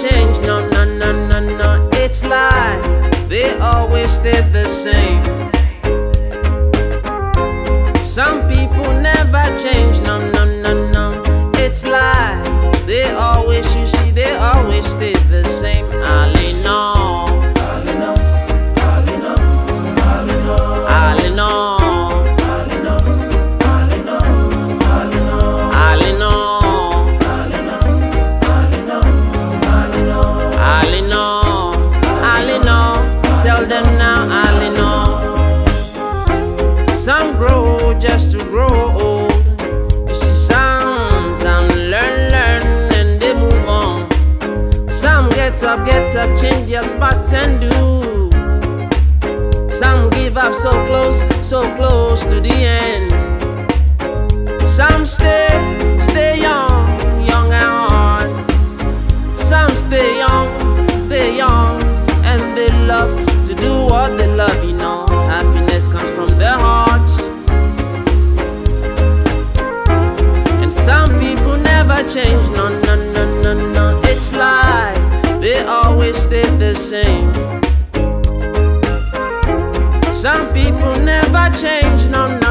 change. No, no, no, no, no. It's life. They always stay the same. Some people never change. No, no, no, no. It's life. They always, you see, they always stay the same. I get up, get up, change their spots and do. Some give up so close, so close to the end. Some stay, stay young, same. Some people never change, no, no,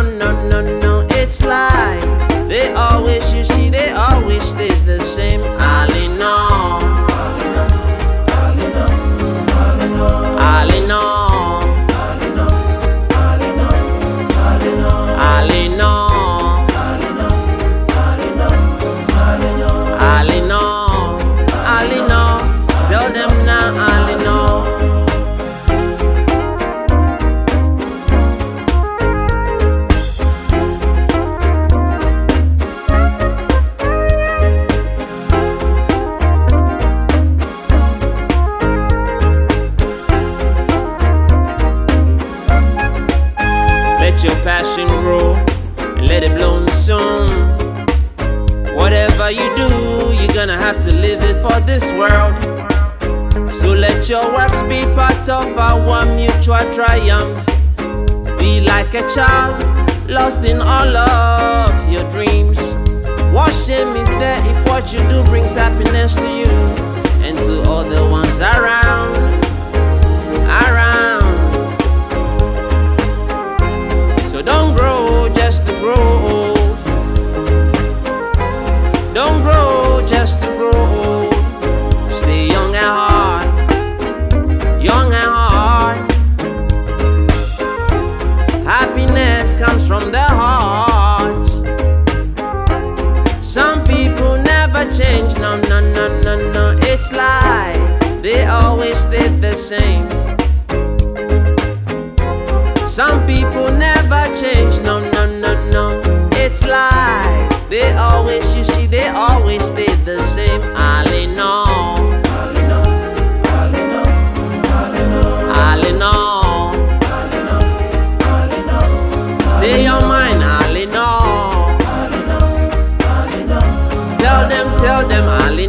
your passion grow and let it bloom soon. Whatever you do, you're gonna have to live it for this world. So let your works be part of our mutual triumph. Be like a child, lost in all of your dreams. What shame is there if what you do brings happiness to you and to all the ones around? Around. no, no, no, no, no, it's like they always did the same. Some people never change, no, no, no, no, it's like they always, you see, they always stay the same. All in all, all in all, all in all, all in all. say your mind. them all in